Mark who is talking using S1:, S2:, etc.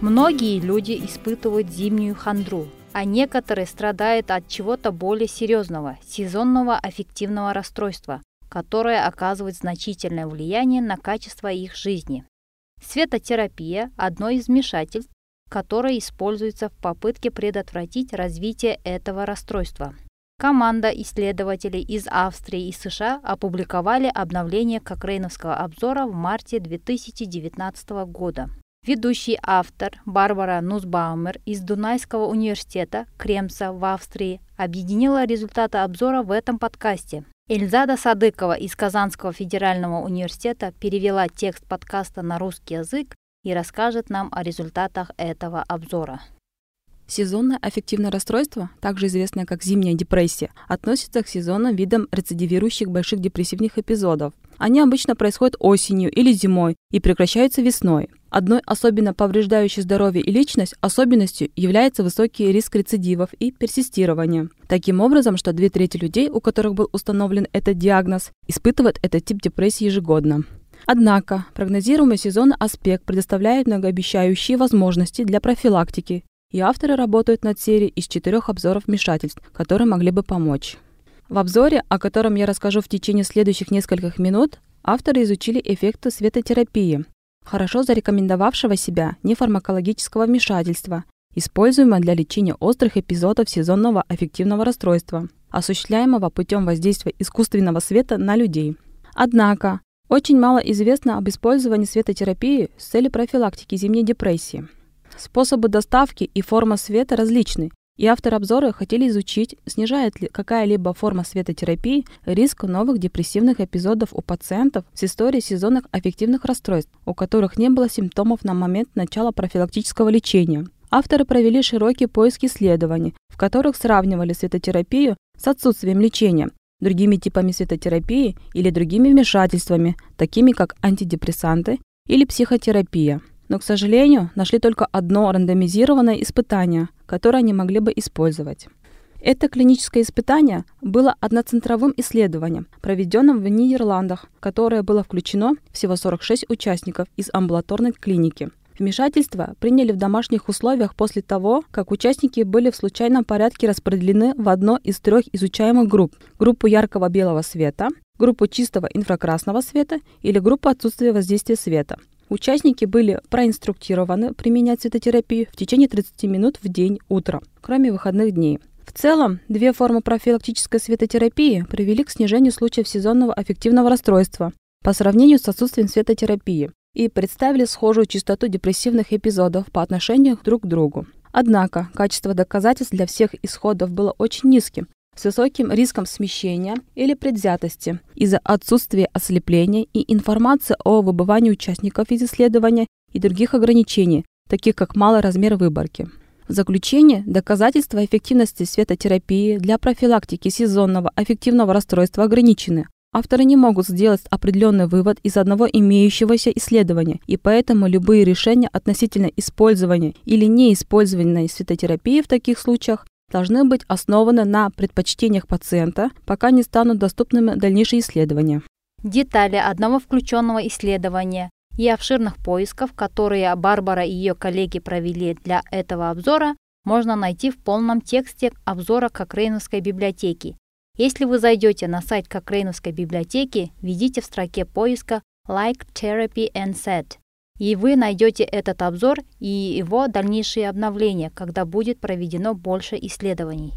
S1: Многие люди испытывают зимнюю хандру, а некоторые страдают от чего-то более серьезного – сезонного аффективного расстройства, которое оказывает значительное влияние на качество их жизни. Светотерапия – одно из вмешательств, которое используется в попытке предотвратить развитие этого расстройства. Команда исследователей из Австрии и США опубликовали обновление Кокрейновского обзора в марте 2019 года. Ведущий автор Барбара Нусбаумер из Дунайского университета Кремса в Австрии объединила результаты обзора в этом подкасте. Эльзада Садыкова из Казанского федерального университета перевела текст подкаста на русский язык и расскажет нам о результатах этого обзора.
S2: Сезонное аффективное расстройство, также известное как зимняя депрессия, относится к сезонным видам рецидивирующих больших депрессивных эпизодов. Они обычно происходят осенью или зимой и прекращаются весной. Одной особенно повреждающей здоровье и личность особенностью является высокий риск рецидивов и персистирования. Таким образом, что две трети людей, у которых был установлен этот диагноз, испытывают этот тип депрессии ежегодно. Однако прогнозируемый сезонный аспект предоставляет многообещающие возможности для профилактики и авторы работают над серией из четырех обзоров вмешательств, которые могли бы помочь. В обзоре, о котором я расскажу в течение следующих нескольких минут, авторы изучили эффекты светотерапии, хорошо зарекомендовавшего себя нефармакологического вмешательства, используемого для лечения острых эпизодов сезонного аффективного расстройства, осуществляемого путем воздействия искусственного света на людей. Однако, очень мало известно об использовании светотерапии с целью профилактики зимней депрессии – Способы доставки и форма света различны, и авторы обзора хотели изучить, снижает ли какая-либо форма светотерапии риск новых депрессивных эпизодов у пациентов с историей сезонных аффективных расстройств, у которых не было симптомов на момент начала профилактического лечения. Авторы провели широкий поиск исследований, в которых сравнивали светотерапию с отсутствием лечения, другими типами светотерапии или другими вмешательствами, такими как антидепрессанты или психотерапия но, к сожалению, нашли только одно рандомизированное испытание, которое они могли бы использовать. Это клиническое испытание было одноцентровым исследованием, проведенным в Нидерландах, которое было включено всего 46 участников из амбулаторной клиники. Вмешательство приняли в домашних условиях после того, как участники были в случайном порядке распределены в одно из трех изучаемых групп – группу яркого белого света, группу чистого инфракрасного света или группу отсутствия воздействия света. Участники были проинструктированы применять цветотерапию в течение 30 минут в день утром, кроме выходных дней. В целом, две формы профилактической светотерапии привели к снижению случаев сезонного аффективного расстройства по сравнению с отсутствием светотерапии и представили схожую частоту депрессивных эпизодов по отношению друг к другу. Однако качество доказательств для всех исходов было очень низким, с высоким риском смещения или предвзятости из-за отсутствия ослепления и информации о выбывании участников из исследования и других ограничений, таких как малый размер выборки. В заключение, доказательства эффективности светотерапии для профилактики сезонного аффективного расстройства ограничены. Авторы не могут сделать определенный вывод из одного имеющегося исследования, и поэтому любые решения относительно использования или неиспользования светотерапии в таких случаях должны быть основаны на предпочтениях пациента, пока не станут доступными дальнейшие исследования.
S1: Детали одного включенного исследования и обширных поисков, которые Барбара и ее коллеги провели для этого обзора, можно найти в полном тексте обзора Кокрейновской библиотеки. Если вы зайдете на сайт Кокрейновской библиотеки, введите в строке поиска Like Therapy and Set и вы найдете этот обзор и его дальнейшие обновления, когда будет проведено больше исследований.